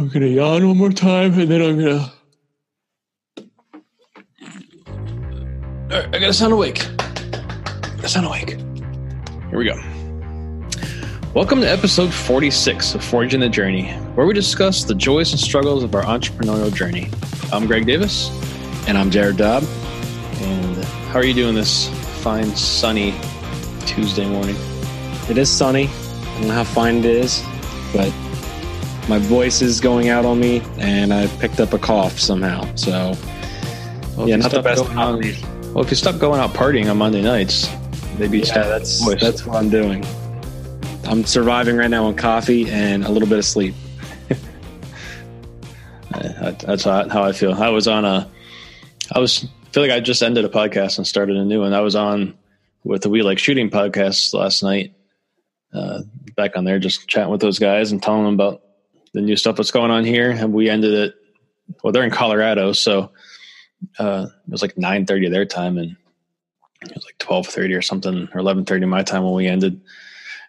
I'm gonna yawn one more time, and then I'm gonna. All right, I gotta sound awake. Sound awake. Here we go. Welcome to episode 46 of Forging the Journey, where we discuss the joys and struggles of our entrepreneurial journey. I'm Greg Davis. And I'm Jared Dobb. And how are you doing this fine, sunny Tuesday morning? It is sunny. I don't know how fine it is, but my voice is going out on me, and I picked up a cough somehow. So, well, yeah, not the best. Well, if you stop going out partying on Monday nights, maybe yeah, that's voice. that's what I'm doing. I'm surviving right now on coffee and a little bit of sleep. that's how I feel. I was on a, I was feel like I just ended a podcast and started a new one. I was on with the We Like Shooting podcast last night, uh, back on there, just chatting with those guys and telling them about the new stuff that's going on here. And we ended it. Well, they're in Colorado, so uh, it was like nine thirty their time, and it was like twelve thirty or something, or eleven thirty my time when we ended.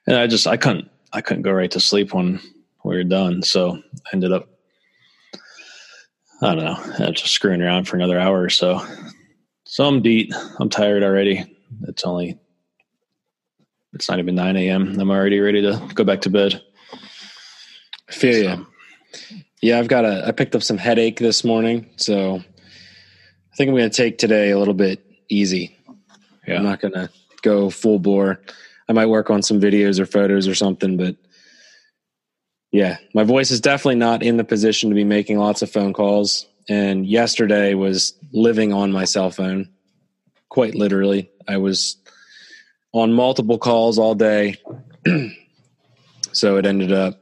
And I just I couldn't I couldn't go right to sleep when we were done, so I ended up I don't know just screwing around for another hour or so. So I'm beat. I'm tired already. It's only it's not even nine a.m. I'm already ready to go back to bed. I feel so. you. Yeah, I've got a. I picked up some headache this morning, so I think I'm going to take today a little bit easy. Yeah. I'm not going to go full bore. I might work on some videos or photos or something, but yeah, my voice is definitely not in the position to be making lots of phone calls. And yesterday was living on my cell phone, quite literally. I was on multiple calls all day. so it ended up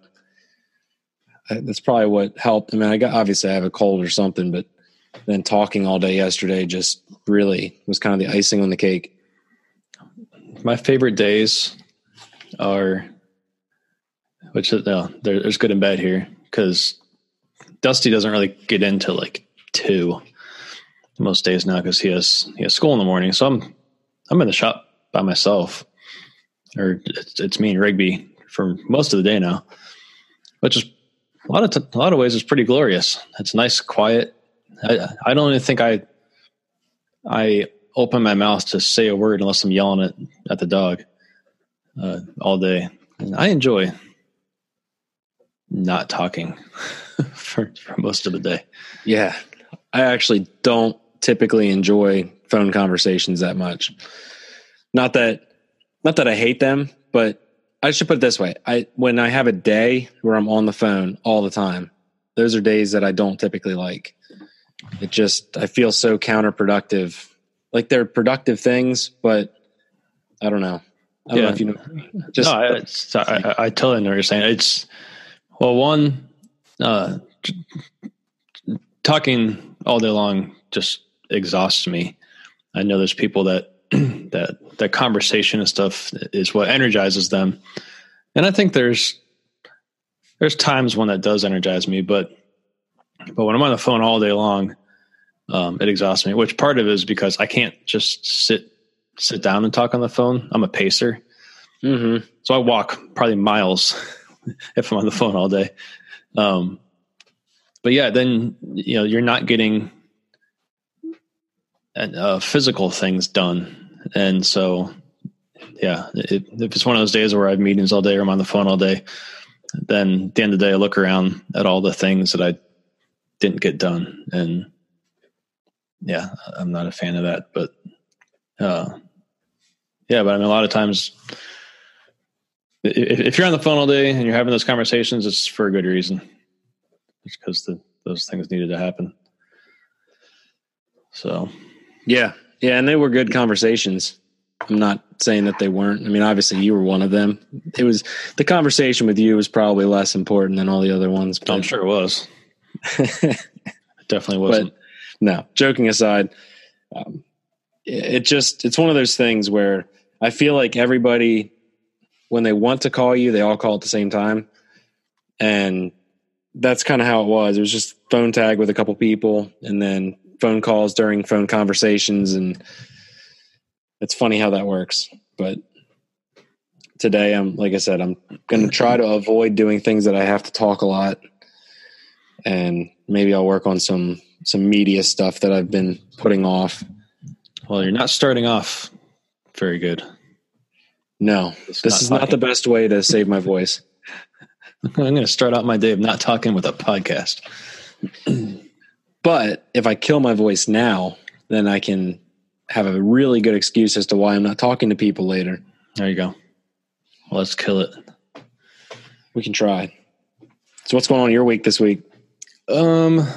that's probably what helped. I mean, I got obviously I have a cold or something, but then talking all day yesterday just really was kind of the icing on the cake. My favorite days are, which uh, no, there's good and bad here because Dusty doesn't really get into like two most days now because he has he has school in the morning. So I'm I'm in the shop by myself, or it's, it's me and Rigby for most of the day now, which is a lot of t- a lot of ways it's pretty glorious. It's nice, quiet. I, I don't even think I I open my mouth to say a word unless I'm yelling at at the dog uh, all day. And I enjoy not talking for, for most of the day. Yeah, I actually don't typically enjoy phone conversations that much. Not that not that I hate them, but I should put it this way. I when I have a day where I'm on the phone all the time, those are days that I don't typically like. It just I feel so counterproductive. Like they're productive things, but I don't know. I don't yeah. know if you know. Just no, I, I, I, totally know what you're saying. It's well, one, uh, talking all day long just exhausts me. I know there's people that that that conversation and stuff is what energizes them. And I think there's there's times when that does energize me, but but when I'm on the phone all day long, um, it exhausts me. Which part of it is because I can't just sit sit down and talk on the phone. I'm a pacer, mm-hmm. so I walk probably miles if I'm on the phone all day. Um, but yeah, then you know you're not getting uh, physical things done. And so, yeah, it, if it's one of those days where I have meetings all day or I'm on the phone all day, then at the end of the day, I look around at all the things that I didn't get done. And yeah, I'm not a fan of that. But uh, yeah, but I mean, a lot of times, if, if you're on the phone all day and you're having those conversations, it's for a good reason. It's because the, those things needed to happen. So yeah. Yeah. And they were good conversations. I'm not saying that they weren't. I mean, obviously you were one of them. It was the conversation with you was probably less important than all the other ones. But, I'm sure it was. it definitely wasn't. But, no, joking aside, um, it just, it's one of those things where I feel like everybody, when they want to call you, they all call at the same time. And that's kind of how it was. It was just phone tag with a couple people and then phone calls during phone conversations and it's funny how that works but today i'm like i said i'm going to try to avoid doing things that i have to talk a lot and maybe I'll work on some some media stuff that I've been putting off. Well, you're not starting off very good. No, this not is talking. not the best way to save my voice. I'm going to start out my day of not talking with a podcast. but if I kill my voice now, then I can have a really good excuse as to why I'm not talking to people later. There you go. Let's kill it. We can try. So, what's going on in your week this week? Um,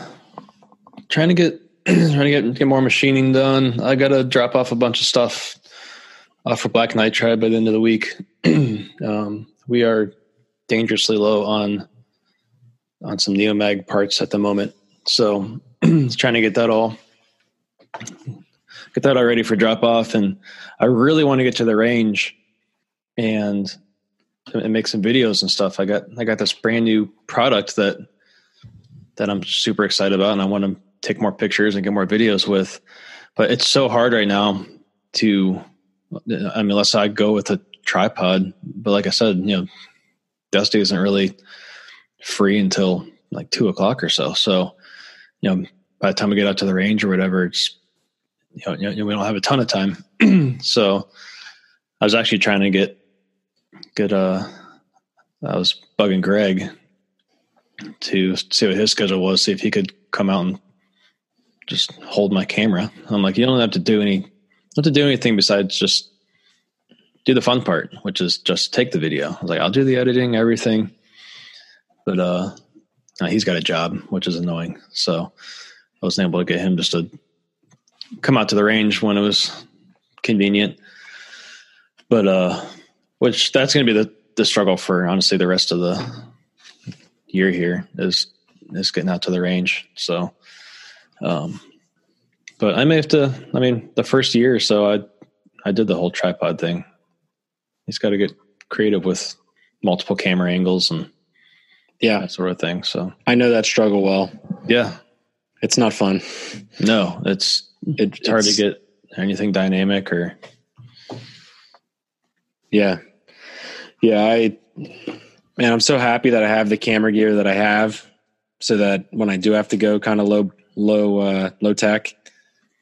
trying to get trying to get get more machining done. I got to drop off a bunch of stuff off for Black Knight Nitride by the end of the week. um, we are dangerously low on on some Neomag parts at the moment, so trying to get that all get that all ready for drop off. And I really want to get to the range and and make some videos and stuff. I got I got this brand new product that that I'm super excited about, and I want to take more pictures and get more videos with. But it's so hard right now to, I mean, unless I go with a tripod. But like I said, you know, Dusty isn't really free until like two o'clock or so. So, you know, by the time we get out to the range or whatever, it's you know, you know we don't have a ton of time. so, I was actually trying to get get uh, I was bugging Greg to see what his schedule was, see if he could come out and just hold my camera. I'm like, you don't have to do any, have to do anything besides just do the fun part, which is just take the video. I was like, I'll do the editing, everything, but uh, he's got a job, which is annoying. So I wasn't able to get him just to come out to the range when it was convenient. But uh, which that's going to be the the struggle for honestly the rest of the year here is is getting out to the range. So, um, but I may have to. I mean, the first year or so, I I did the whole tripod thing. He's got to get creative with multiple camera angles and yeah, that sort of thing. So I know that struggle well. Yeah, it's not fun. No, it's it's, it's hard to get anything dynamic or. Yeah, yeah, I man, I'm so happy that I have the camera gear that I have, so that when I do have to go kind of low, low, uh, low tech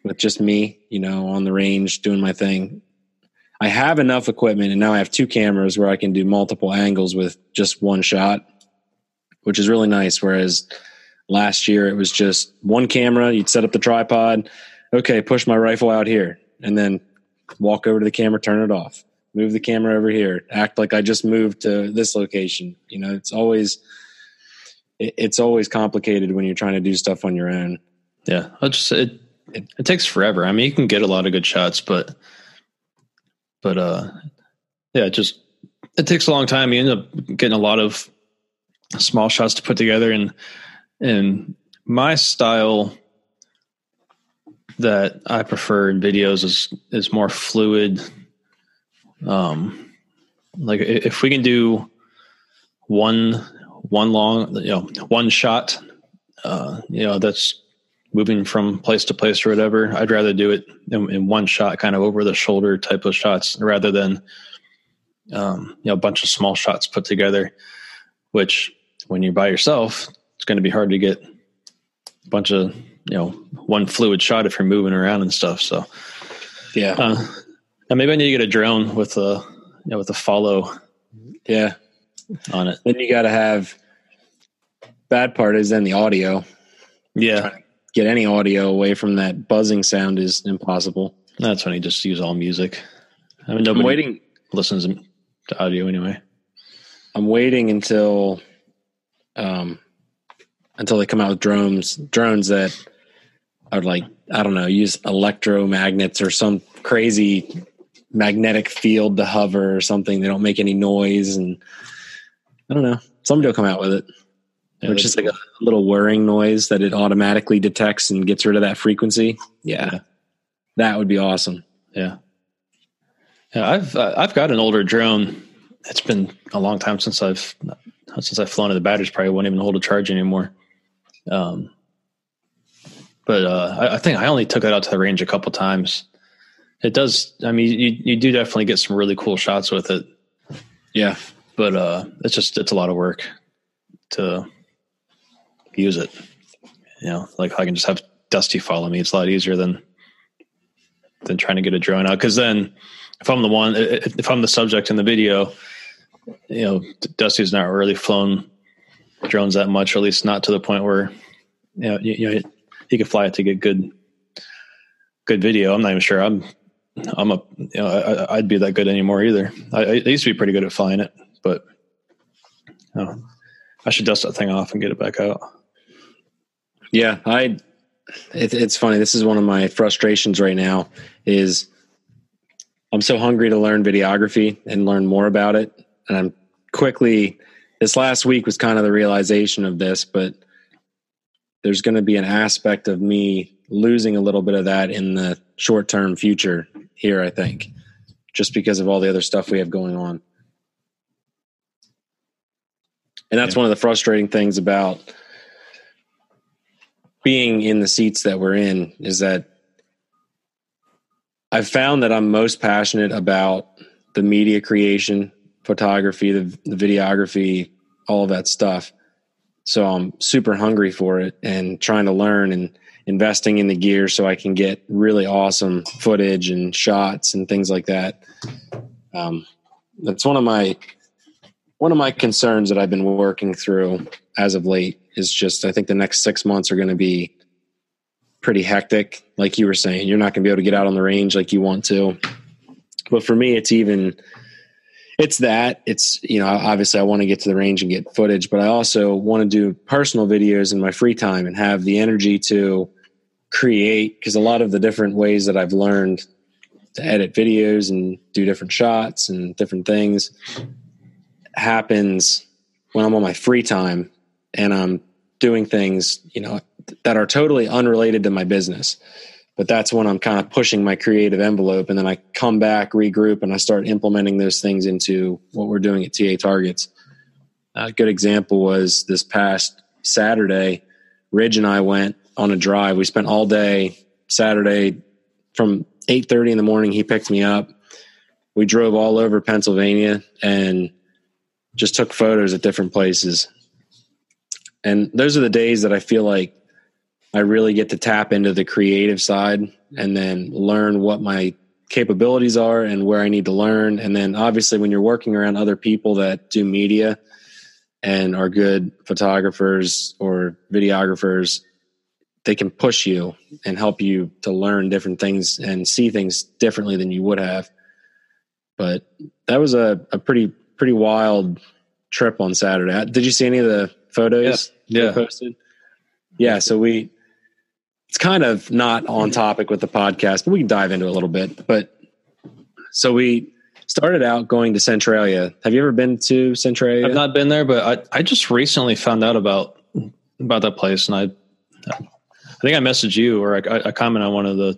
with just me, you know, on the range doing my thing. I have enough equipment, and now I have two cameras where I can do multiple angles with just one shot, which is really nice. Whereas last year it was just one camera. You'd set up the tripod. Okay, push my rifle out here, and then walk over to the camera, turn it off move the camera over here, act like I just moved to this location. You know, it's always it's always complicated when you're trying to do stuff on your own. Yeah, I'll just it, it it takes forever. I mean, you can get a lot of good shots, but but uh, yeah, it just it takes a long time. You end up getting a lot of small shots to put together, and and my style that I prefer in videos is is more fluid um, like if we can do one one long, you know, one shot, uh, you know, that's moving from place to place or whatever. I'd rather do it in, in one shot, kind of over the shoulder type of shots, rather than um, you know a bunch of small shots put together. Which, when you're by yourself, it's going to be hard to get a bunch of you know one fluid shot if you're moving around and stuff. So, yeah, uh, now maybe I need to get a drone with a you know, with a follow. Yeah, on it. Then you got to have. Bad part is then the audio. Yeah, get any audio away from that buzzing sound is impossible. That's when you just use all music. I mean, nobody I'm waiting listens to audio anyway. I'm waiting until, um, until they come out with drones, drones that are like I don't know, use electromagnets or some crazy magnetic field to hover or something. They don't make any noise, and I don't know. Somebody will come out with it. Yeah, it's just like a little whirring noise that it automatically detects and gets rid of that frequency. Yeah, yeah. that would be awesome. Yeah, yeah. I've uh, I've got an older drone. It's been a long time since I've since I've flown it. The batteries probably won't even hold a charge anymore. Um, but uh, I, I, think I only took it out to the range a couple times, it does. I mean, you you do definitely get some really cool shots with it. Yeah, but uh, it's just it's a lot of work to use it. You know, like I can just have Dusty follow me. It's a lot easier than than trying to get a drone out. Because then, if I'm the one, if I'm the subject in the video, you know, Dusty's not really flown drones that much, or at least not to the point where you know, you, you know he could fly it to get good good video. I'm not even sure I'm I'm a you know I, would be that good anymore either. I, I, used to be pretty good at flying it, but you know, I should dust that thing off and get it back out. Yeah, I. It, it's funny. This is one of my frustrations right now. Is I'm so hungry to learn videography and learn more about it, and I'm quickly. This last week was kind of the realization of this, but there's going to be an aspect of me losing a little bit of that in the short term future here, I think, just because of all the other stuff we have going on. And that's yeah. one of the frustrating things about being in the seats that we're in is that I've found that I'm most passionate about the media creation, photography, the, the videography, all of that stuff. So I'm super hungry for it and trying to learn and investing in the gear so I can get really awesome footage and shots and things like that. Um, that's one of my one of my concerns that I've been working through as of late is just I think the next six months are going to be pretty hectic. Like you were saying, you're not going to be able to get out on the range like you want to. But for me, it's even it's that. It's you know obviously i want to get to the range and get footage but i also want to do personal videos in my free time and have the energy to create because a lot of the different ways that i've learned to edit videos and do different shots and different things happens when i'm on my free time and i'm doing things you know that are totally unrelated to my business but that's when I'm kind of pushing my creative envelope. And then I come back, regroup, and I start implementing those things into what we're doing at TA Targets. A good example was this past Saturday, Ridge and I went on a drive. We spent all day Saturday from 8:30 in the morning. He picked me up. We drove all over Pennsylvania and just took photos at different places. And those are the days that I feel like I really get to tap into the creative side and then learn what my capabilities are and where I need to learn. And then obviously when you're working around other people that do media and are good photographers or videographers, they can push you and help you to learn different things and see things differently than you would have. But that was a, a pretty pretty wild trip on Saturday. Did you see any of the photos yeah, yeah. posted? Yeah, so we it's kind of not on mm-hmm. topic with the podcast, but we can dive into it a little bit. But so we started out going to Centralia. Have you ever been to Centralia? I've not been there, but I, I just recently found out about about that place, and I I think I messaged you or I, I comment on one of the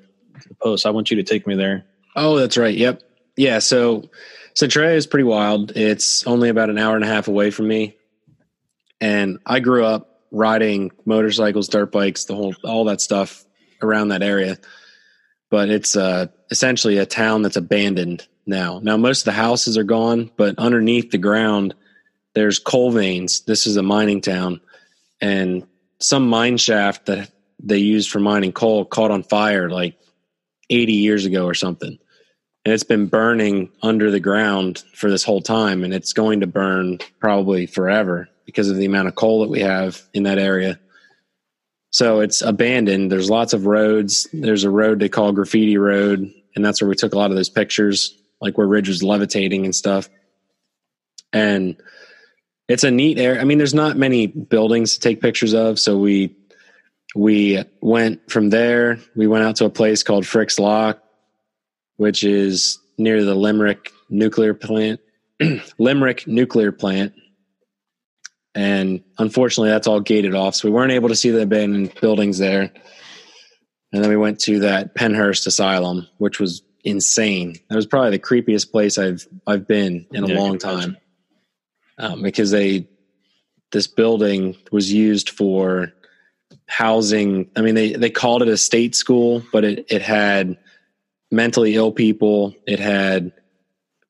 posts. I want you to take me there. Oh, that's right. Yep. Yeah. So Centralia is pretty wild. It's only about an hour and a half away from me, and I grew up riding motorcycles, dirt bikes, the whole all that stuff around that area. But it's uh, essentially a town that's abandoned now. Now most of the houses are gone, but underneath the ground there's coal veins. This is a mining town, and some mine shaft that they used for mining coal caught on fire like 80 years ago or something. And it's been burning under the ground for this whole time, and it's going to burn probably forever because of the amount of coal that we have in that area. So it's abandoned. There's lots of roads. There's a road they call Graffiti Road, and that's where we took a lot of those pictures, like where Ridge was levitating and stuff. And it's a neat area. I mean, there's not many buildings to take pictures of, so we we went from there. We went out to a place called Frick's Lock, which is near the Limerick nuclear plant. Limerick nuclear plant, and unfortunately, that's all gated off. So we weren't able to see the abandoned buildings there. And then we went to that Pennhurst Asylum, which was insane. That was probably the creepiest place I've I've been in a yeah, long time, um, because they this building was used for housing. I mean, they they called it a state school, but it it had mentally ill people. It had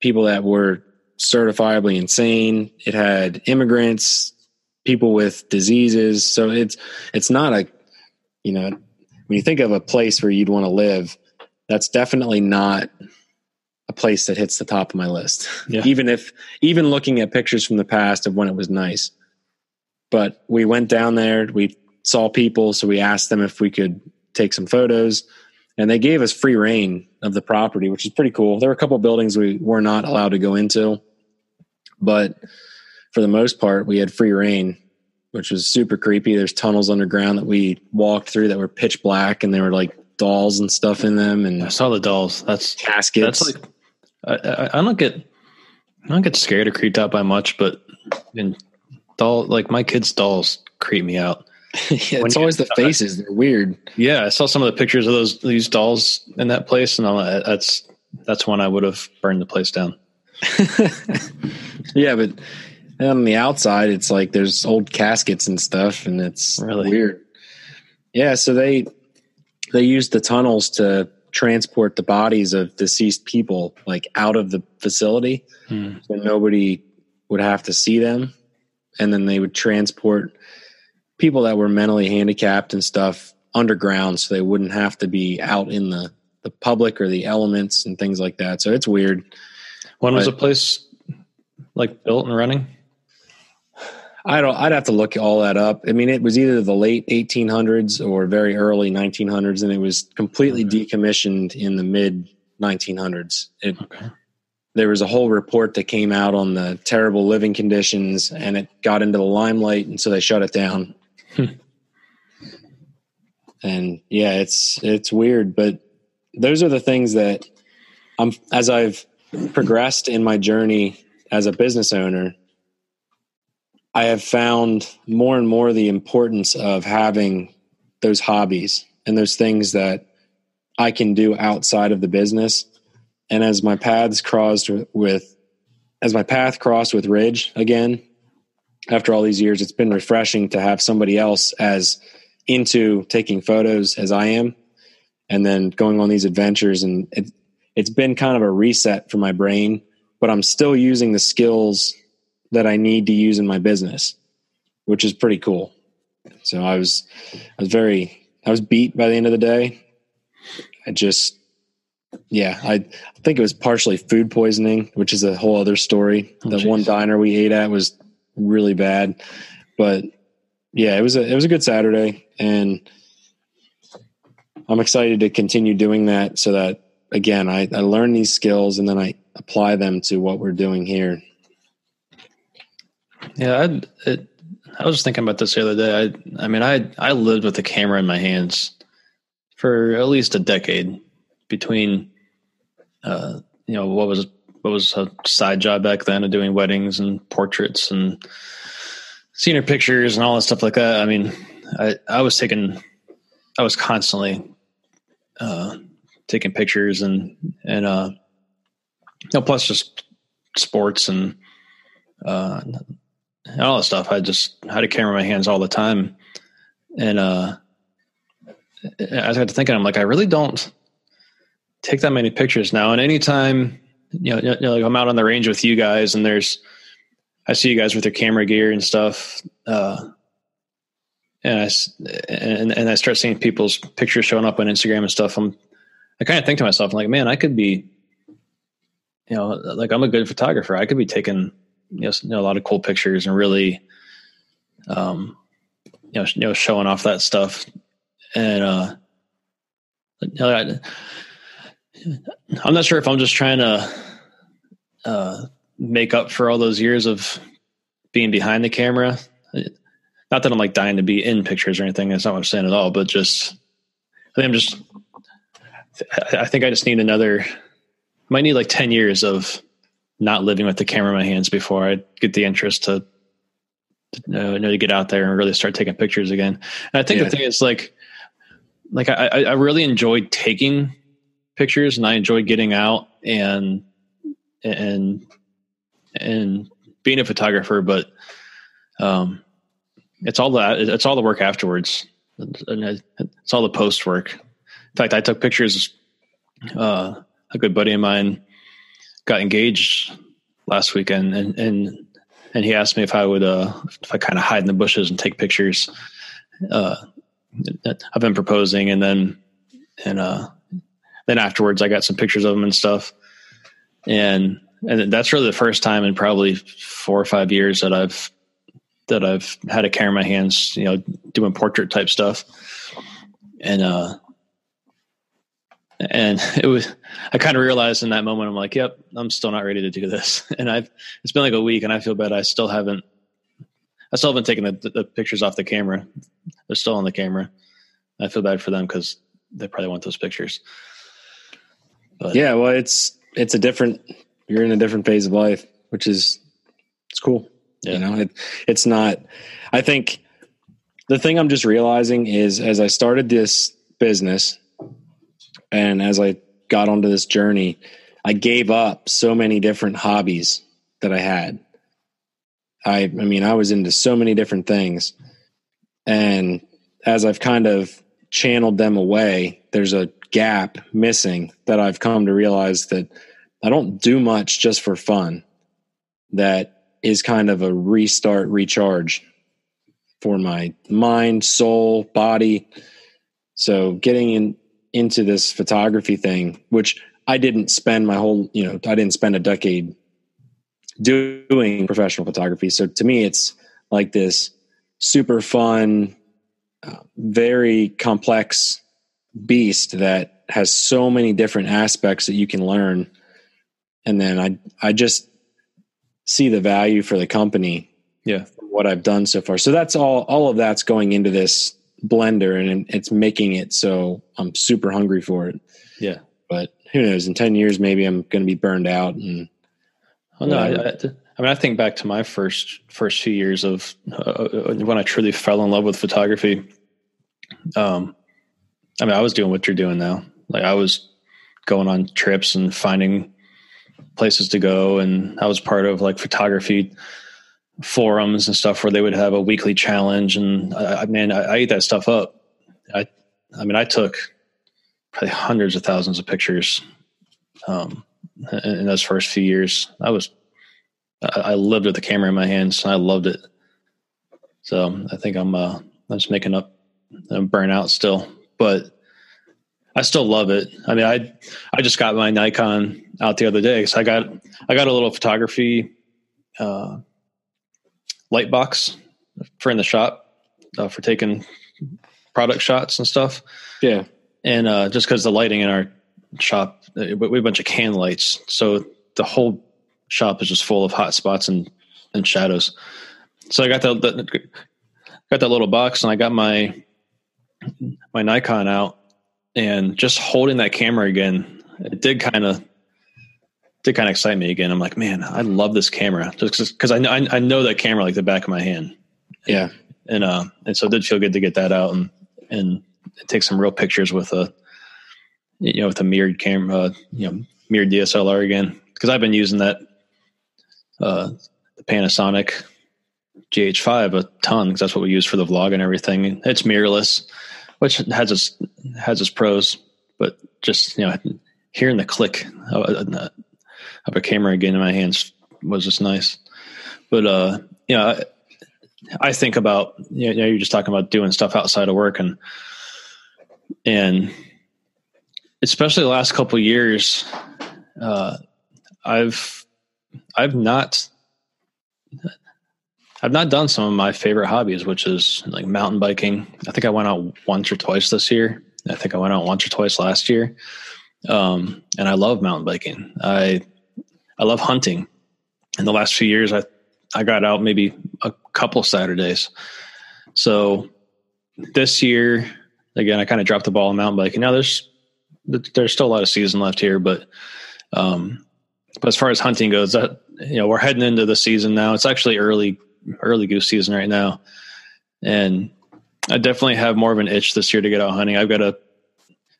people that were certifiably insane. It had immigrants, people with diseases. So it's it's not a you know when you think of a place where you'd want to live, that's definitely not a place that hits the top of my list. Yeah. even if even looking at pictures from the past of when it was nice. But we went down there, we saw people, so we asked them if we could take some photos and they gave us free reign of the property, which is pretty cool. There were a couple buildings we were not allowed to go into, but for the most part, we had free reign, which was super creepy. There's tunnels underground that we walked through that were pitch black, and there were like dolls and stuff in them. And I saw the dolls. That's caskets. That's like I, I, don't get I don't get scared or creeped out by much, but in doll like my kids' dolls creep me out. yeah, it's always the faces. They're weird. Yeah, I saw some of the pictures of those these dolls in that place, and I'm like, that's that's when I would have burned the place down. yeah, but on the outside, it's like there's old caskets and stuff, and it's really weird. Yeah, so they they used the tunnels to transport the bodies of deceased people like out of the facility, hmm. so nobody would have to see them, and then they would transport people that were mentally handicapped and stuff underground so they wouldn't have to be out in the the public or the elements and things like that. So it's weird. When was the place like built and running? I don't. I'd have to look all that up. I mean, it was either the late 1800s or very early 1900s, and it was completely okay. decommissioned in the mid 1900s. It, okay. There was a whole report that came out on the terrible living conditions, and it got into the limelight, and so they shut it down. Hmm. and yeah, it's it's weird, but those are the things that I'm as I've progressed in my journey as a business owner, I have found more and more the importance of having those hobbies and those things that I can do outside of the business. And as my paths crossed with, as my path crossed with Ridge again, after all these years, it's been refreshing to have somebody else as into taking photos as I am, and then going on these adventures. And it, it's been kind of a reset for my brain, but I'm still using the skills that I need to use in my business, which is pretty cool. So I was, I was very, I was beat by the end of the day. I just, yeah, I think it was partially food poisoning, which is a whole other story. Oh, one diner we ate at was really bad. But yeah, it was a it was a good Saturday, and I'm excited to continue doing that. So that again, I, I learn these skills and then I apply them to what we're doing here. Yeah, I it, I was thinking about this the other day. I I mean, I I lived with the camera in my hands for at least a decade between, uh, you know, what was what was a side job back then of doing weddings and portraits and senior pictures and all that stuff like that. I mean, I, I was taking, I was constantly, uh, taking pictures and, and, uh, you know, plus just sports and, uh, all that stuff. I just had a camera in my hands all the time. And, uh, I got to thinking, I'm like, I really don't take that many pictures now. And anytime you know, you know, like I'm out on the range with you guys, and there's I see you guys with your camera gear and stuff, uh, and I and and I start seeing people's pictures showing up on Instagram and stuff. I'm I kind of think to myself, I'm like, man, I could be, you know, like I'm a good photographer. I could be taking you know, a lot of cool pictures and really, um, you know, you know, showing off that stuff, and uh, I, I'm not sure if I'm just trying to uh, make up for all those years of being behind the camera. Not that I'm like dying to be in pictures or anything. That's not what I'm saying at all. But just, I think I'm just. I think I just need another. Might need like ten years of not living with the camera in my hands before I get the interest to, to know, know to get out there and really start taking pictures again. And I think yeah. the thing is like, like I, I really enjoyed taking pictures and I enjoy getting out and and and being a photographer, but um, it's all that it's all the work afterwards. and It's all the post work. In fact, I took pictures. Uh, a good buddy of mine got engaged last weekend, and and and he asked me if I would, uh, if I kind of hide in the bushes and take pictures. Uh, I've been proposing, and then and uh, then afterwards, I got some pictures of him and stuff, and and that's really the first time in probably four or five years that I've that I've had a camera in my hands, you know, doing portrait type stuff, and uh, and it was I kind of realized in that moment I'm like, yep, I'm still not ready to do this, and I've it's been like a week, and I feel bad. I still haven't I still haven't taken the, the pictures off the camera. They're still on the camera. I feel bad for them because they probably want those pictures. But, yeah, well, it's it's a different. You're in a different phase of life, which is it's cool. Yeah. You know, it, it's not. I think the thing I'm just realizing is as I started this business, and as I got onto this journey, I gave up so many different hobbies that I had. I, I mean, I was into so many different things. And as I've kind of channeled them away, there's a gap missing that I've come to realize that I don't do much just for fun. That is kind of a restart, recharge for my mind, soul, body. So getting in into this photography thing, which I didn't spend my whole, you know, I didn't spend a decade doing professional photography. So to me, it's like this super fun, uh, very complex beast that has so many different aspects that you can learn. And then I, I just see the value for the company. Yeah. What I've done so far. So that's all, all of that's going into this blender and it's making it so I'm super hungry for it. Yeah. But who knows? In 10 years, maybe I'm going to be burned out and well, no, I, I, mean, I think back to my first first few years of uh, when I truly fell in love with photography. Um, I mean, I was doing what you're doing now. Like I was going on trips and finding places to go, and I was part of like photography forums and stuff where they would have a weekly challenge. And I, I mean, I, I ate that stuff up. I, I mean, I took probably hundreds of thousands of pictures. Um, in those first few years. I was, I, lived with the camera in my hands. I loved it. So I think I'm, uh, I'm just making up I'm burnout still, but I still love it. I mean, I, I just got my Nikon out the other day. So I got, I got a little photography, uh, light box for in the shop, uh, for taking product shots and stuff. Yeah. And, uh, just cause the lighting in our shop. Uh, we have a bunch of can lights, so the whole shop is just full of hot spots and and shadows. So I got that, that got that little box, and I got my my Nikon out, and just holding that camera again, it did kind of did kind of excite me again. I'm like, man, I love this camera just because I, I I know that camera like the back of my hand. Yeah, and uh, and so it did feel good to get that out and and take some real pictures with a you know, with a mirrored camera, you know, mirrored DSLR again, because I've been using that, uh, the Panasonic GH5 a ton because that's what we use for the vlog and everything. It's mirrorless, which has its has its pros, but just you know, hearing the click of a camera again in my hands was just nice. But uh, you know, I, I think about you know, you're just talking about doing stuff outside of work and and especially the last couple years, uh, I've I've not I've not done some of my favorite hobbies, which is like mountain biking. I think I went out once or twice this year. I think I went out once or twice last year. Um, and I love mountain biking. I I love hunting. In the last few years, I I got out maybe a couple Saturdays. So this year, again, I kind of dropped the ball in mountain biking. Now there's there's still a lot of season left here, but um, but as far as hunting goes, that you know we're heading into the season now. It's actually early early goose season right now, and I definitely have more of an itch this year to get out hunting. I've got a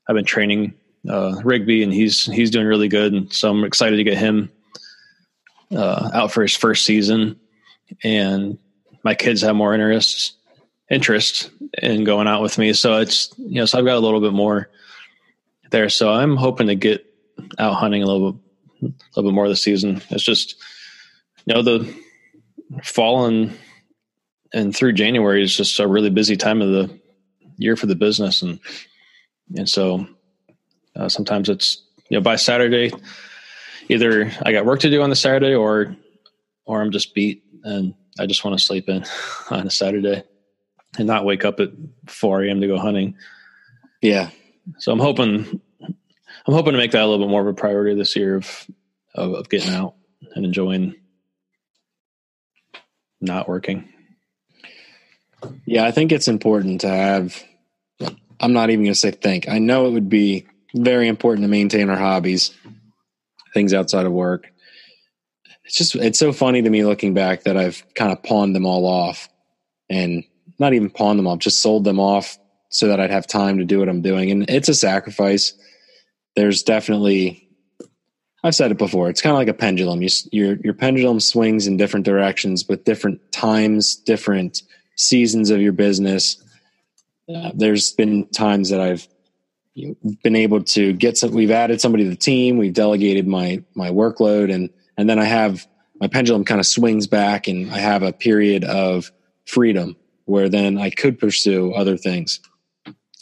I've been training uh, Rigby, and he's he's doing really good, and so I'm excited to get him uh, out for his first season. And my kids have more interest interest in going out with me, so it's you know so I've got a little bit more there. So I'm hoping to get out hunting a little bit, a little bit more this season. It's just, you know, the fall and and through January is just a really busy time of the year for the business, and and so uh, sometimes it's you know by Saturday, either I got work to do on the Saturday or or I'm just beat and I just want to sleep in on a Saturday and not wake up at 4 a.m. to go hunting. Yeah. So I'm hoping I'm hoping to make that a little bit more of a priority this year of of, of getting out and enjoying not working. Yeah, I think it's important to have. I'm not even going to say think. I know it would be very important to maintain our hobbies, things outside of work. It's just, it's so funny to me looking back that I've kind of pawned them all off and not even pawned them off, just sold them off so that I'd have time to do what I'm doing. And it's a sacrifice. There's definitely, I've said it before. It's kind of like a pendulum. You, your your pendulum swings in different directions with different times, different seasons of your business. Uh, there's been times that I've you been able to get some. We've added somebody to the team. We've delegated my my workload, and and then I have my pendulum kind of swings back, and I have a period of freedom where then I could pursue other things.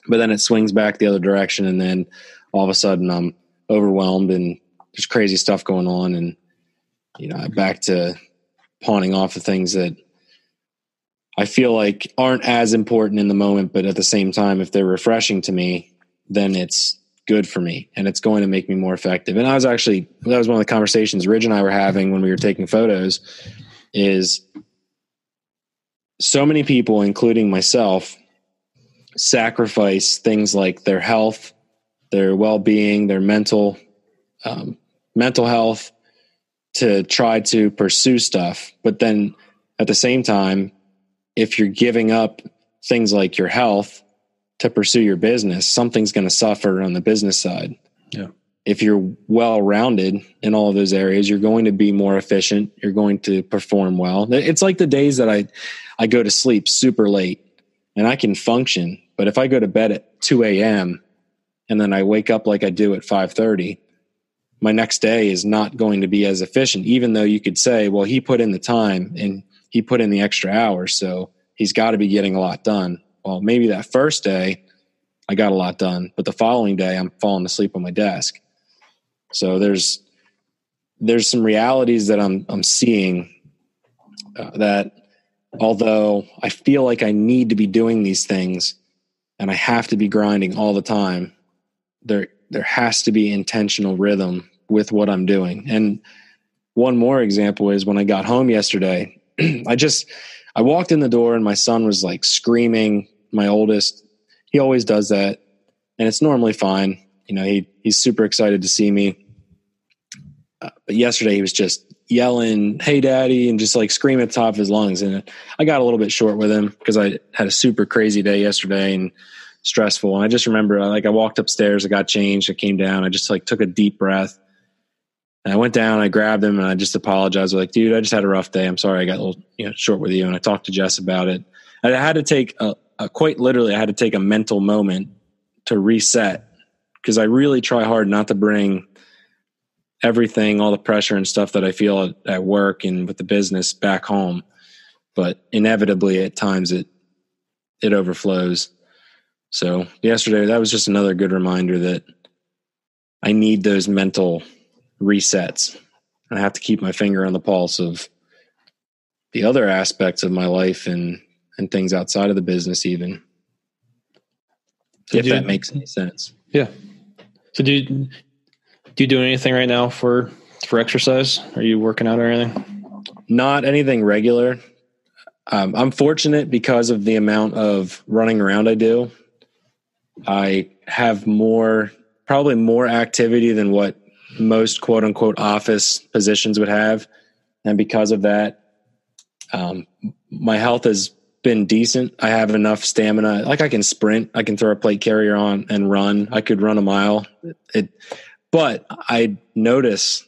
But then it swings back the other direction, and then all of a sudden I'm overwhelmed and there's crazy stuff going on, and you know back to pawning off the things that I feel like aren't as important in the moment, but at the same time, if they're refreshing to me, then it's good for me and it's going to make me more effective. And I was actually that was one of the conversations Ridge and I were having when we were taking photos is so many people, including myself, sacrifice things like their health, their well-being, their mental um, mental health to try to pursue stuff. But then at the same time, if you're giving up things like your health to pursue your business, something's going to suffer on the business side. Yeah. If you're well rounded in all of those areas, you're going to be more efficient. You're going to perform well. It's like the days that I, I go to sleep super late and I can function. But if I go to bed at 2 a.m. and then I wake up like I do at 5:30, my next day is not going to be as efficient. Even though you could say, well, he put in the time and he put in the extra hours, so he's got to be getting a lot done. Well, maybe that first day I got a lot done, but the following day I'm falling asleep on my desk. So there's there's some realities that I'm I'm seeing uh, that although I feel like I need to be doing these things and I have to be grinding all the time, there there has to be intentional rhythm with what I'm doing. And one more example is when I got home yesterday, I just I walked in the door and my son was like screaming. My oldest, he always does that, and it's normally fine. You know, he he's super excited to see me. Uh, but yesterday he was just yelling, "Hey, daddy!" and just like screaming at the top of his lungs. And I got a little bit short with him because I had a super crazy day yesterday and stressful. And I just remember, like, I walked upstairs, I got changed, I came down, I just like took a deep breath and I went down, I grabbed him, and I just apologized. Like, dude, I just had a rough day. I'm sorry I got a little you know, short with you. And I talked to Jess about it. And I had to take a, a quite literally, I had to take a mental moment to reset because I really try hard not to bring everything, all the pressure and stuff that I feel at, at work and with the business back home. But inevitably, at times, it it overflows. So yesterday, that was just another good reminder that I need those mental resets. I have to keep my finger on the pulse of the other aspects of my life and and things outside of the business even. Did if you, that makes any sense. Yeah. So do you, do you do anything right now for for exercise? Are you working out or anything? Not anything regular. Um, I'm fortunate because of the amount of running around I do. I have more, probably more activity than what most quote unquote office positions would have. And because of that, um, my health has been decent. I have enough stamina. Like I can sprint, I can throw a plate carrier on and run. I could run a mile. It, but I notice,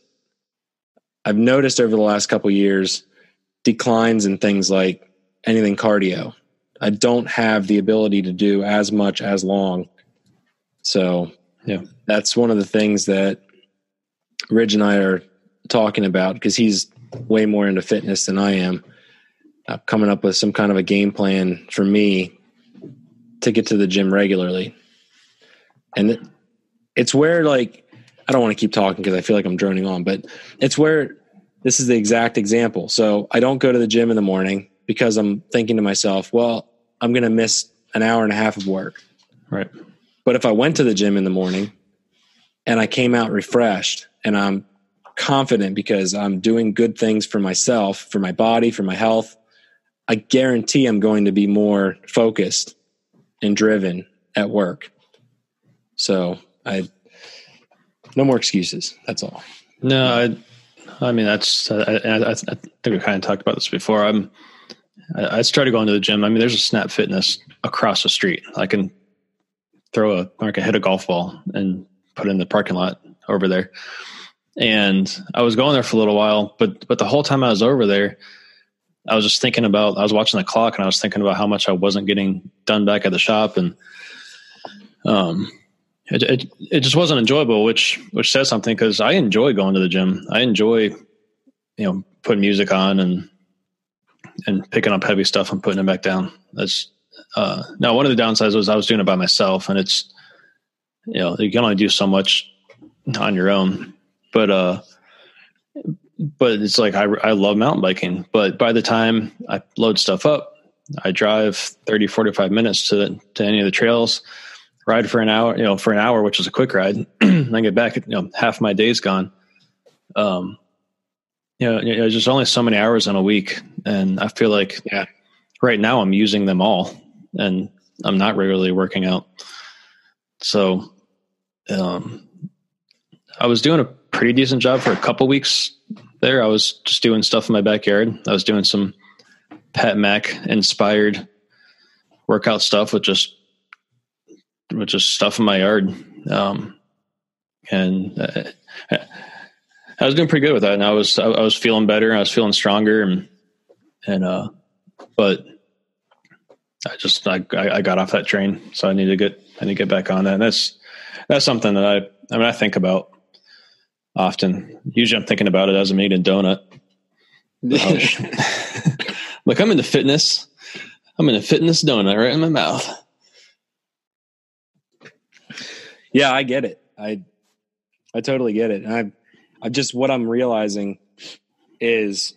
I've noticed over the last couple years declines in things like anything cardio. I don't have the ability to do as much as long. So yeah, that's one of the things that Ridge and I are talking about because he's way more into fitness than I am. uh, coming up with some kind of a game plan for me to get to the gym regularly. And it's where like I don't want to keep talking because I feel like I'm droning on, but it's where this is the exact example. So I don't go to the gym in the morning because I'm thinking to myself, well, I'm going to miss an hour and a half of work. Right. But if I went to the gym in the morning and I came out refreshed and I'm confident because I'm doing good things for myself, for my body, for my health, I guarantee I'm going to be more focused and driven at work. So I, no more excuses. That's all. No, I, I mean that's. I, I, I think we kind of talked about this before. I'm. I, I started going to the gym. I mean, there's a Snap Fitness across the street. I can throw a, I can hit a golf ball and put in the parking lot over there. And I was going there for a little while, but but the whole time I was over there, I was just thinking about. I was watching the clock and I was thinking about how much I wasn't getting done back at the shop, and um, it, it, it just wasn't enjoyable, which which says something because I enjoy going to the gym. I enjoy, you know, putting music on and and picking up heavy stuff and putting it back down. That's uh, now one of the downsides was I was doing it by myself, and it's you know you can only do so much on your own. But uh, but it's like I I love mountain biking, but by the time I load stuff up, I drive 30, 45 minutes to to any of the trails ride for an hour, you know, for an hour, which is a quick ride, and I get back, you know, half my day's gone. Um, you know, there's just only so many hours in a week, and I feel like, yeah, right now I'm using them all, and I'm not regularly working out. So, um, I was doing a pretty decent job for a couple weeks there. I was just doing stuff in my backyard. I was doing some Pat Mac inspired workout stuff with just with just stuff in my yard. Um, and uh, I was doing pretty good with that. And I was, I, I, was feeling better. I was feeling stronger and, and, uh, but I just, I, I got off that train. So I need to get, I need to get back on that. And that's, that's something that I, I mean, I think about often. Usually I'm thinking about it as I'm eating a donut. Oh, like I'm into fitness. I'm in a fitness donut right in my mouth. Yeah, I get it. I I totally get it. And I I just what I'm realizing is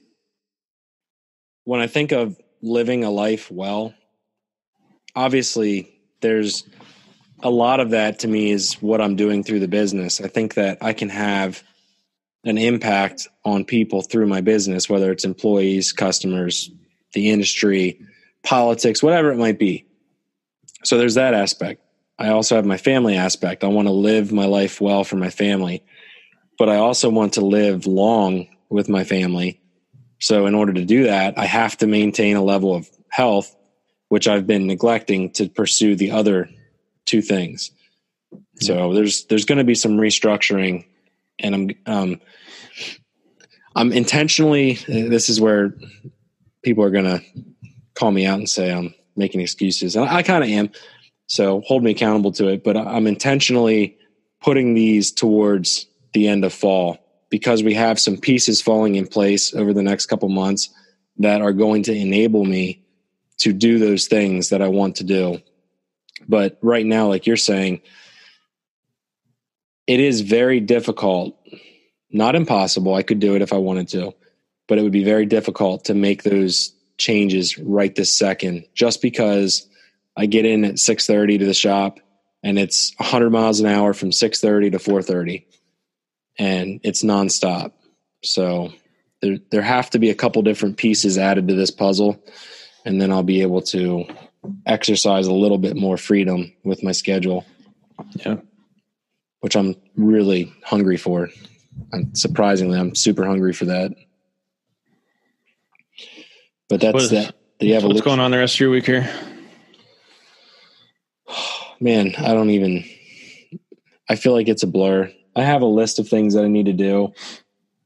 when I think of living a life well, obviously there's a lot of that to me is what I'm doing through the business. I think that I can have an impact on people through my business, whether it's employees, customers, the industry, politics, whatever it might be. So there's that aspect. I also have my family aspect. I want to live my life well for my family, but I also want to live long with my family. So, in order to do that, I have to maintain a level of health, which I've been neglecting to pursue the other two things. So, there's there's going to be some restructuring, and I'm um, I'm intentionally. This is where people are going to call me out and say I'm making excuses. I, I kind of am. So hold me accountable to it. But I'm intentionally putting these towards the end of fall because we have some pieces falling in place over the next couple months that are going to enable me to do those things that I want to do. But right now, like you're saying, it is very difficult, not impossible. I could do it if I wanted to, but it would be very difficult to make those changes right this second just because I get in at 6:30 to the shop and it's 100 miles an hour from 6:30 to 4:30 and it's nonstop. So there there have to be a couple different pieces added to this puzzle and then I'll be able to exercise a little bit more freedom with my schedule. Yeah. Which I'm really hungry for. And surprisingly, I'm super hungry for that. But that's what, that. The evolution. What's going on the rest of your week here? man, I don't even. I feel like it's a blur. I have a list of things that I need to do.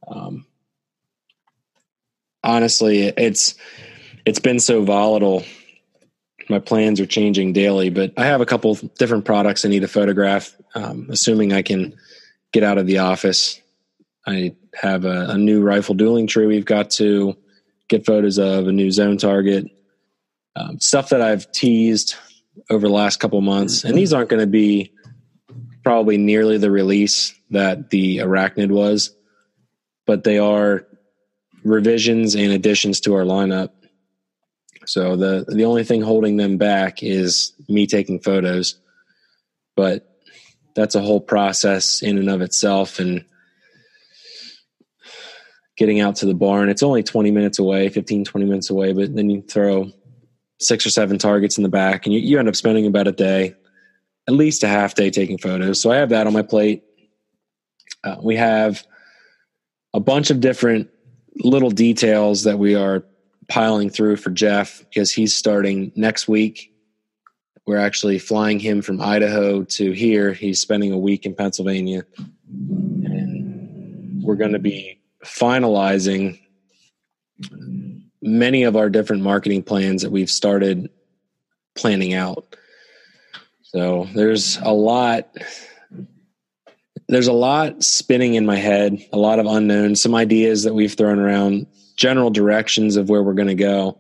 Um, honestly, it's it's been so volatile. My plans are changing daily, but I have a couple different products I need to photograph. Um, assuming I can get out of the office, I have a, a new rifle dueling tree we've got to get photos of a new zone target, um, stuff that I've teased over the last couple months. And these aren't going to be probably nearly the release that the Arachnid was, but they are revisions and additions to our lineup. So the the only thing holding them back is me taking photos. But that's a whole process in and of itself and getting out to the barn. It's only 20 minutes away, 15 20 minutes away, but then you throw six or seven targets in the back and you, you end up spending about a day, at least a half day taking photos. So I have that on my plate. Uh, we have a bunch of different little details that we are piling through for Jeff because he's starting next week. We're actually flying him from Idaho to here. He's spending a week in Pennsylvania. And we're going to be finalizing many of our different marketing plans that we've started planning out. So there's a lot there's a lot spinning in my head, a lot of unknowns, some ideas that we've thrown around, general directions of where we're going to go.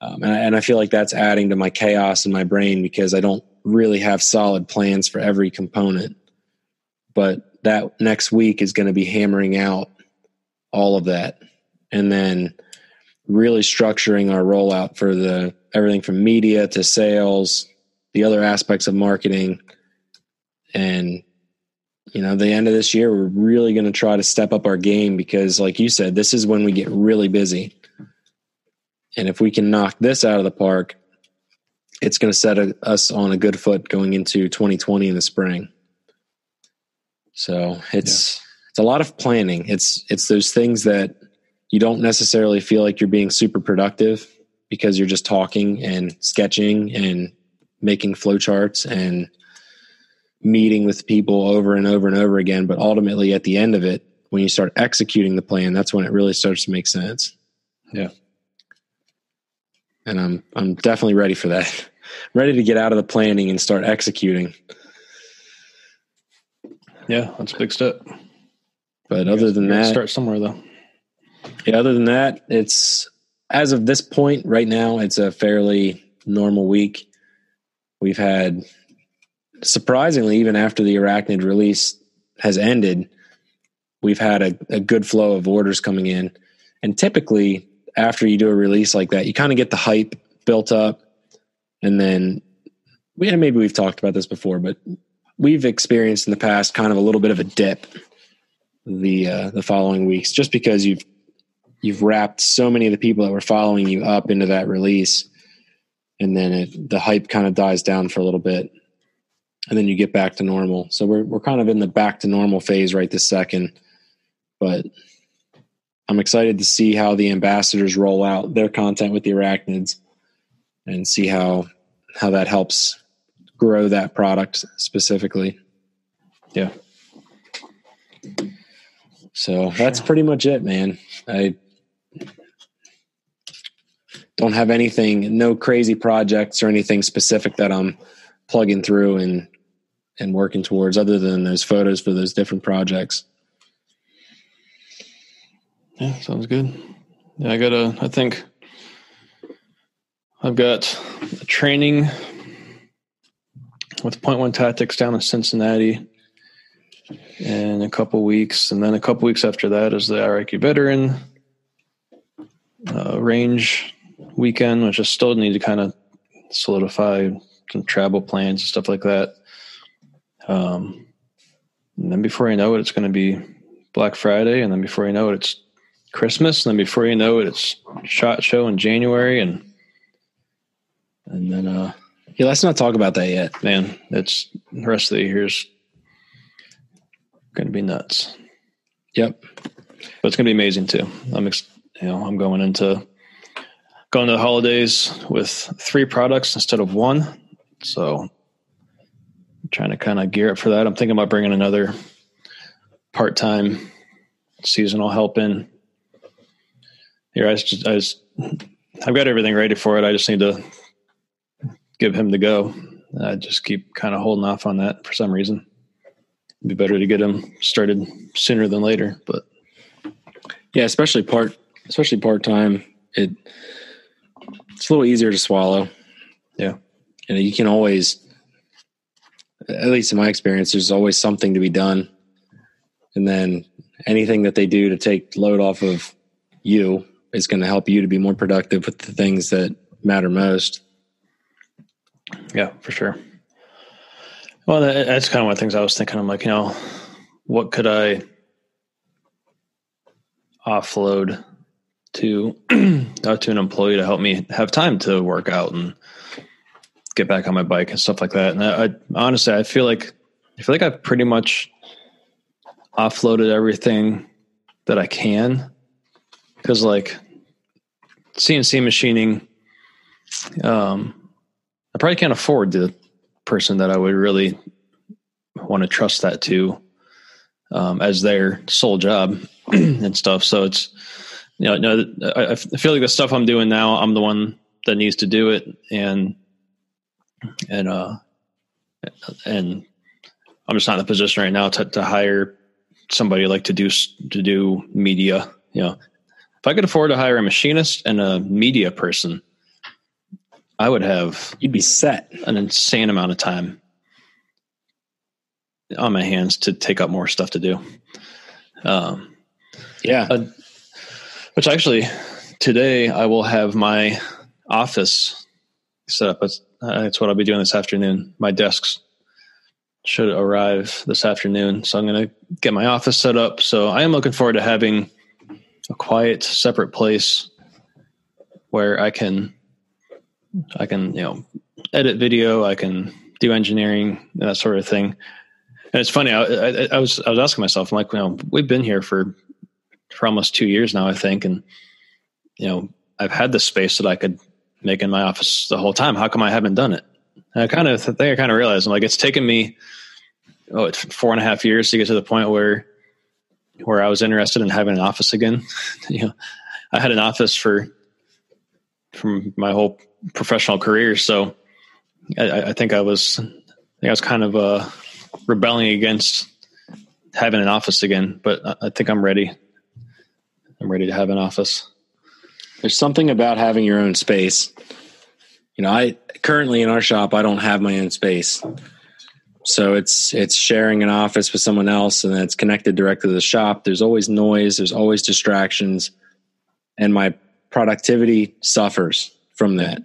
Um, and, I, and I feel like that's adding to my chaos in my brain because I don't really have solid plans for every component. But that next week is going to be hammering out all of that. And then really structuring our rollout for the everything from media to sales, the other aspects of marketing, and you know, the end of this year, we're really going to try to step up our game because, like you said, this is when we get really busy. And if we can knock this out of the park, it's going to set a, us on a good foot going into 2020 in the spring. So it's yeah. it's a lot of planning. It's it's those things that you don't necessarily feel like you're being super productive because you're just talking and sketching and making flowcharts and meeting with people over and over and over again. But ultimately, at the end of it, when you start executing the plan, that's when it really starts to make sense. Yeah. And I'm I'm definitely ready for that. ready to get out of the planning and start executing. Yeah, that's a big step. But other than that, start somewhere though. Yeah, other than that, it's as of this point right now, it's a fairly normal week. We've had surprisingly, even after the Arachnid release has ended, we've had a, a good flow of orders coming in. And typically, after you do a release like that, you kind of get the hype built up, and then we—maybe we've talked about this before, but we've experienced in the past kind of a little bit of a dip the uh, the following weeks, just because you've you've wrapped so many of the people that were following you up into that release, and then it, the hype kind of dies down for a little bit and then you get back to normal. So we're we're kind of in the back to normal phase right this second. But I'm excited to see how the ambassadors roll out their content with the arachnids and see how how that helps grow that product specifically. Yeah. So that's pretty much it, man. I don't have anything, no crazy projects or anything specific that I'm plugging through and and working towards other than those photos for those different projects. Yeah, sounds good. Yeah, I got a, I think I've got a training with Point One Tactics down in Cincinnati in a couple weeks. And then a couple weeks after that is the Iraqi veteran uh, range weekend, which I still need to kind of solidify some travel plans and stuff like that. Um, and then before you know it, it's going to be Black Friday, and then before you know it, it's Christmas, and then before you know it, it's Shot Show in January, and and then uh, yeah, let's not talk about that yet, man. It's the rest of the year's going to be nuts. Yep, but it's going to be amazing too. I'm ex- you know I'm going into going to the holidays with three products instead of one, so trying to kind of gear up for that. I'm thinking about bringing another part time seasonal help in. Here, I just, I just, I've got everything ready for it. I just need to give him the go. I just keep kind of holding off on that for some reason. It'd be better to get him started sooner than later, but yeah, especially part, especially part time it it's a little easier to swallow. Yeah. And you can always at least in my experience, there's always something to be done. And then anything that they do to take load off of you is going to help you to be more productive with the things that matter most. Yeah, for sure. Well, that's kind of one of the things I was thinking. I'm like, you know, what could I offload to uh, to an employee to help me have time to work out and get back on my bike and stuff like that. And I, I honestly, I feel like I feel like I've pretty much offloaded everything that I can because like CNC machining, um, I probably can't afford the person that I would really want to trust that to um, as their sole job and stuff. So it's you know, no, I, I feel like the stuff I'm doing now, I'm the one that needs to do it, and and uh and I'm just not in a position right now to, to hire somebody like to do to do media. You know, if I could afford to hire a machinist and a media person, I would have you'd be set an insane amount of time on my hands to take up more stuff to do. Um, yeah, uh, which actually today I will have my office set up. As, uh, that's what I'll be doing this afternoon. My desks should arrive this afternoon. So I'm going to get my office set up. So I am looking forward to having a quiet, separate place where I can, I can, you know, edit video. I can do engineering, that sort of thing. And it's funny. I, I, I was, I was asking myself, I'm like, you know, we've been here for, for almost two years now, I think. And, you know, I've had the space that I could make in my office the whole time. How come I haven't done it? And I kind of think I kind of realized I'm like it's taken me oh it's four and a half years to get to the point where where I was interested in having an office again. you know, I had an office for from my whole professional career, so I, I think I was I think I was kind of uh, rebelling against having an office again. But I, I think I'm ready. I'm ready to have an office. There's something about having your own space. You know, I currently in our shop I don't have my own space. So it's it's sharing an office with someone else and it's connected directly to the shop. There's always noise, there's always distractions, and my productivity suffers from that.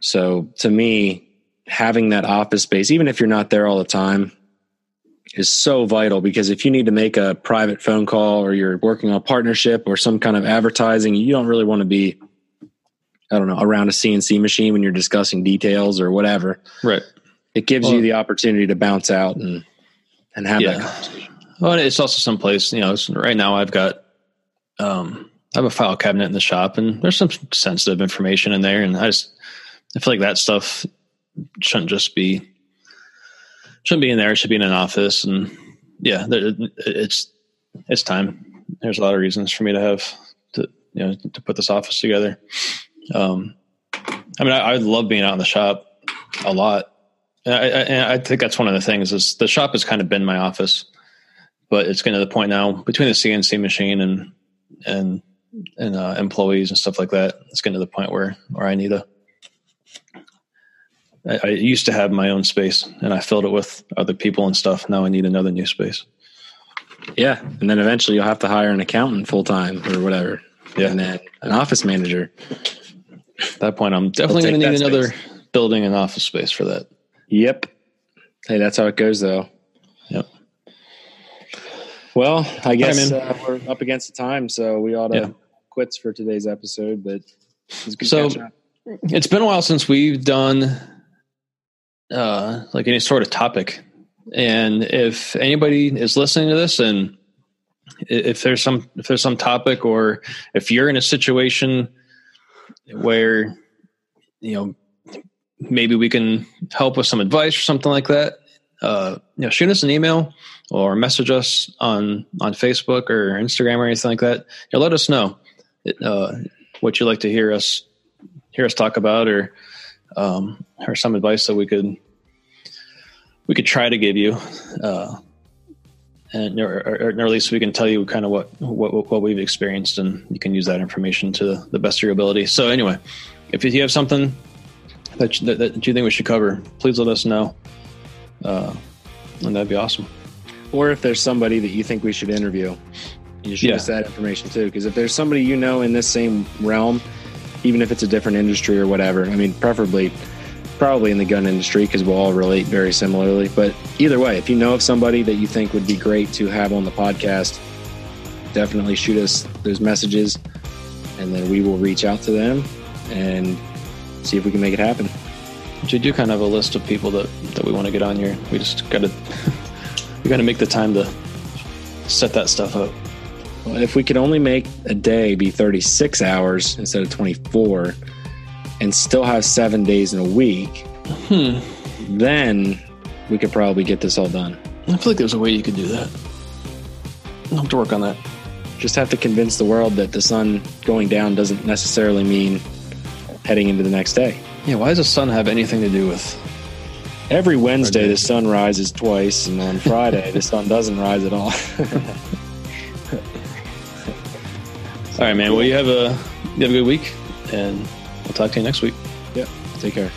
So to me, having that office space, even if you're not there all the time, is so vital because if you need to make a private phone call or you're working on a partnership or some kind of advertising, you don't really want to be, I don't know, around a CNC machine when you're discussing details or whatever. Right. It gives well, you the opportunity to bounce out and and have yeah. that conversation. Well, it's also someplace, you know, right now I've got um I have a file cabinet in the shop and there's some sensitive information in there and I just I feel like that stuff shouldn't just be shouldn't be in there. It should be in an office. And yeah, it's it's time. There's a lot of reasons for me to have to you know to put this office together. Um, I mean, I, I love being out in the shop a lot. And I, and I, think that's one of the things is the shop has kind of been my office, but it's getting to the point now between the CNC machine and and and uh, employees and stuff like that. It's getting to the point where where I need a I, I, used to have my own space and I filled it with other people and stuff. Now I need another new space. Yeah. And then eventually you'll have to hire an accountant full time or whatever. Yeah. And then an office manager. At that point, I'm definitely going to need another building and office space for that. Yep. Hey, that's how it goes though. Yep. Well, I guess uh, we're up against the time, so we ought to yeah. quits for today's episode, but so it's been a while since we've done uh, like any sort of topic. And if anybody is listening to this and if there's some if there's some topic or if you're in a situation where you know maybe we can help with some advice or something like that uh, you know shoot us an email or message us on on facebook or instagram or anything like that you know, let us know uh, what you'd like to hear us hear us talk about or um, or some advice that we could we could try to give you. Uh, and or, or, or, at least we can tell you kind of what, what what we've experienced, and you can use that information to the best of your ability. So anyway, if you have something that that, that you think we should cover, please let us know, uh, and that'd be awesome. Or if there's somebody that you think we should interview, you should yeah. us that information too. Because if there's somebody you know in this same realm, even if it's a different industry or whatever, I mean, preferably probably in the gun industry because we'll all relate very similarly. But either way, if you know of somebody that you think would be great to have on the podcast, definitely shoot us those messages and then we will reach out to them and see if we can make it happen. We do kind of have a list of people that, that we want to get on here. We just got to we got to make the time to set that stuff up. If we could only make a day be 36 hours instead of 24, and still have seven days in a week, hmm. then we could probably get this all done. I feel like there's a way you could do that. I'll have to work on that. Just have to convince the world that the sun going down doesn't necessarily mean heading into the next day. Yeah, why does the sun have anything to do with? Every Wednesday, the sun rises twice, and on Friday, the sun doesn't rise at all. all right, man. Well, you have a you have a good week, and We'll talk to you next week. Yeah. Take care.